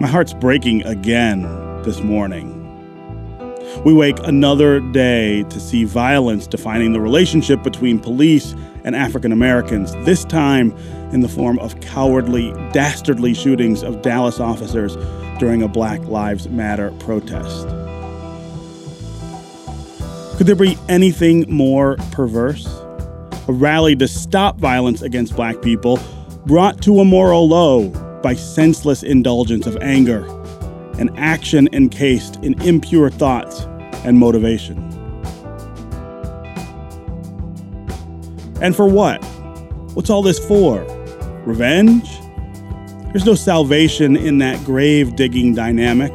My heart's breaking again this morning. We wake another day to see violence defining the relationship between police and African Americans, this time in the form of cowardly, dastardly shootings of Dallas officers during a Black Lives Matter protest. Could there be anything more perverse? A rally to stop violence against black people brought to a moral low by senseless indulgence of anger, an action encased in impure thoughts and motivation. And for what? What's all this for? Revenge? There's no salvation in that grave digging dynamic.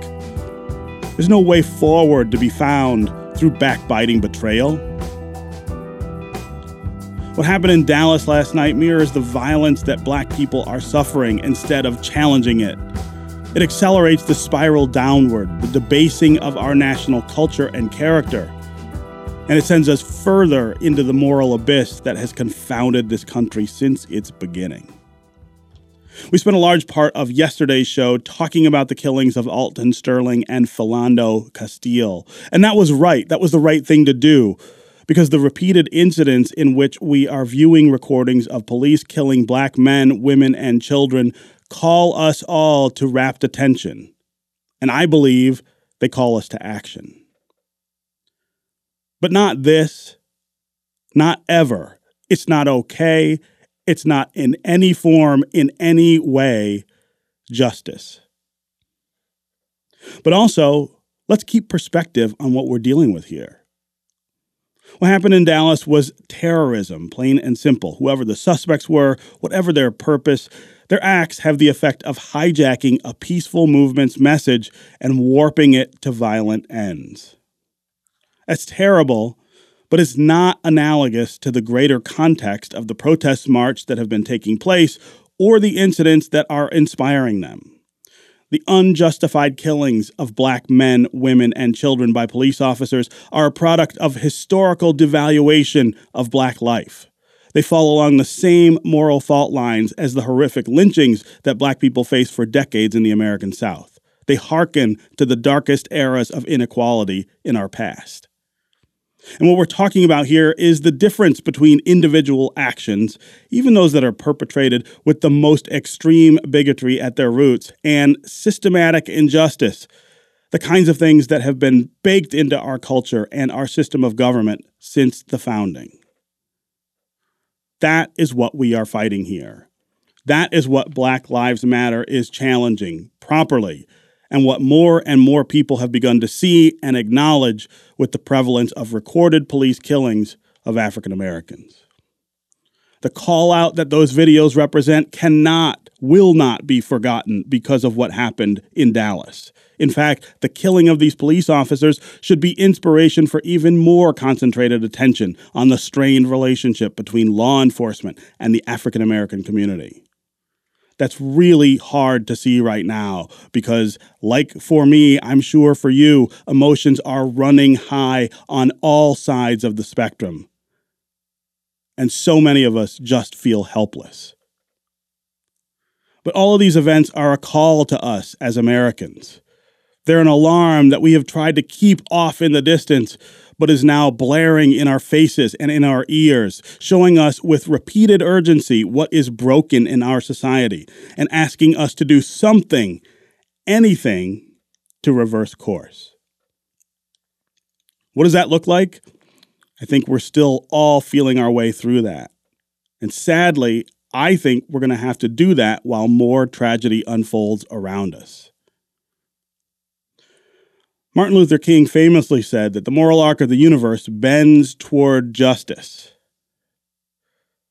There's no way forward to be found through backbiting betrayal. What happened in Dallas last night mirrors the violence that black people are suffering instead of challenging it. It accelerates the spiral downward, the debasing of our national culture and character. And it sends us further into the moral abyss that has confounded this country since its beginning. We spent a large part of yesterday's show talking about the killings of Alton Sterling and Philando Castile. And that was right. That was the right thing to do because the repeated incidents in which we are viewing recordings of police killing black men, women, and children call us all to rapt attention. And I believe they call us to action. But not this, not ever. It's not okay. It's not in any form, in any way, justice. But also, let's keep perspective on what we're dealing with here. What happened in Dallas was terrorism, plain and simple. Whoever the suspects were, whatever their purpose, their acts have the effect of hijacking a peaceful movement's message and warping it to violent ends. That's terrible, but it's not analogous to the greater context of the protest march that have been taking place or the incidents that are inspiring them. The unjustified killings of black men, women, and children by police officers are a product of historical devaluation of black life. They fall along the same moral fault lines as the horrific lynchings that black people faced for decades in the American South. They hearken to the darkest eras of inequality in our past. And what we're talking about here is the difference between individual actions, even those that are perpetrated with the most extreme bigotry at their roots, and systematic injustice, the kinds of things that have been baked into our culture and our system of government since the founding. That is what we are fighting here. That is what Black Lives Matter is challenging properly and what more and more people have begun to see and acknowledge with the prevalence of recorded police killings of African Americans. The call out that those videos represent cannot, will not be forgotten because of what happened in Dallas. In fact, the killing of these police officers should be inspiration for even more concentrated attention on the strained relationship between law enforcement and the African American community that's really hard to see right now because, like for me, I'm sure for you, emotions are running high on all sides of the spectrum. And so many of us just feel helpless. But all of these events are a call to us as Americans. They're an alarm that we have tried to keep off in the distance but is now blaring in our faces and in our ears, showing us with repeated urgency what is broken in our society and asking us to do something, anything, to reverse course. What does that look like? I think we're still all feeling our way through that. And sadly, I think we're going to have to do that while more tragedy unfolds around us. Martin Luther King famously said that the moral arc of the universe bends toward justice.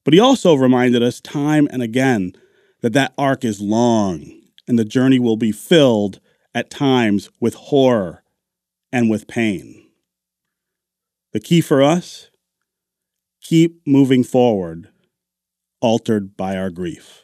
But he also reminded us time and again that that arc is long and the journey will be filled at times with horror and with pain. The key for us keep moving forward, altered by our grief.